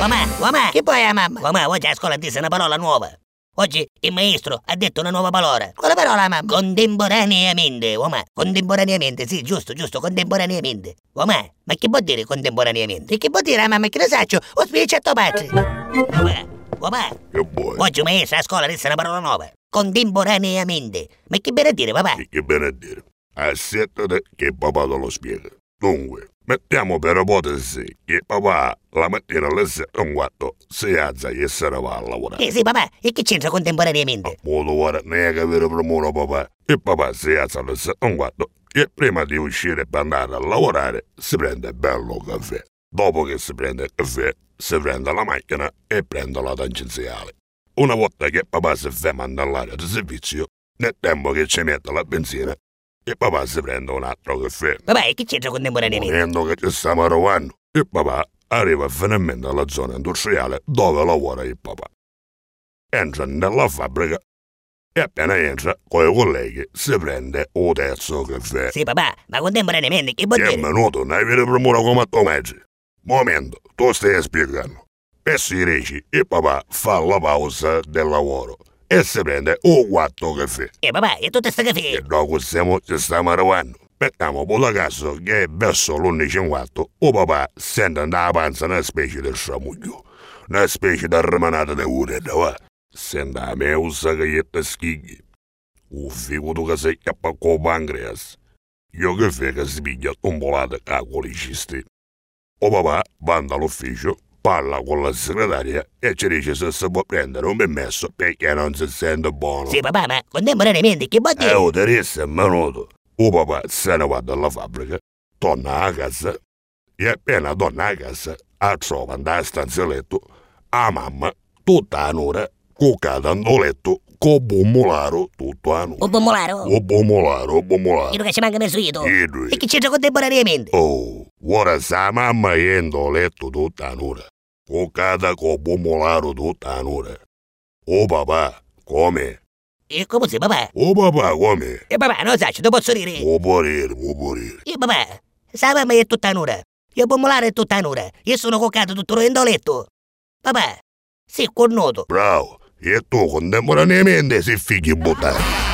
Mamma, mamma, Che poi è mamma? mamma, oggi a scuola disse una parola nuova. Oggi il maestro ha detto una nuova parola. Quale parola mamma? Contemporaneamente, mamma, contemporaneamente, sì, giusto, giusto, contemporaneamente. Mamma, ma che vuol dire contemporaneamente? E che vuol dire mamma? Che ne saccio? O spiricetto pazzi? Mamma, mamma, Che vuoi? oggi il maestro a scuola disse una parola nuova. Contemporaneamente. Ma che viene a dire, papà? E che bene a dire? Assettati che papà te lo spiega. Dunque, mettiamo per ipotesi che papà la mattina alle 7 un quarto si alza e se ne va a lavorare. Eh sì, papà, e che c'entra contemporaneamente? Modo ora ne è capire prima papà. E papà si alza alle 7 un quarto e prima di uscire per andare a lavorare si prende bello caffè. Dopo che si prende il caffè, si prende la macchina e prende la tangenziale. Una volta che papà si ferma all'area di servizio, nel tempo che ci mette la benzina, e papà si prende un altro caffè. Papà, e che c'entra contemporaneamente? Vedendo che ci stiamo arrivando, il papà arriva finalmente alla zona industriale dove lavora il papà. Entra nella fabbrica e appena entra con i colleghi si prende un terzo caffè. Sì, papà, ma contemporaneamente che vuol Che dire? minuto, non hai vedo prima come tu mezzi. Momento, tu stai spiegando. E si dice, il papà fa la pausa del lavoro e si prende un quarto caffè. Eh, papà, e tutto sta E caffè? dopo siamo, ci stiamo arrivando. Mettiamo per caso che verso l'11.50 o papà sente nella panza una specie di sciamuglio, una specie di remanata di uretta, va. Sente a me usa che gli te schigli. Un figo che si chiappa con pancreas. Io che fai che si piglia tombolata a colicisti. O papà va all'ufficio, parla con la segretaria e ci dice se si può prendere un permesso perché non si sente buono. Sì, papà, ma contemporaneamente che vuol E dire? o interessa è minuto. O papà se ne va dalla fabbrica, torna a casa e appena torna a casa a trova nella stanza letto a mamma tutta a nuda, cuccata nel letto, con bomolaro tutto a nuda. Un pomolaro? O bomolaro, o bomolaro. Io che ci manca messo io. E E che c'entra contemporaneamente? oh, ora sa mamma entro a letto tutta a nuda, cuccata con bomolaro tutta a nuda. O papà, come? E come si, papà? O papà, come? E papà, non sai, ti posso dire? Può morire, può morire. Io, papà, sa mamma è tutta nura. Io pomolare è tutta nura. Io sono coccato tutto in letto. Papà, sei cornuto. Bravo, e tu contemporaneamente si figli buttare.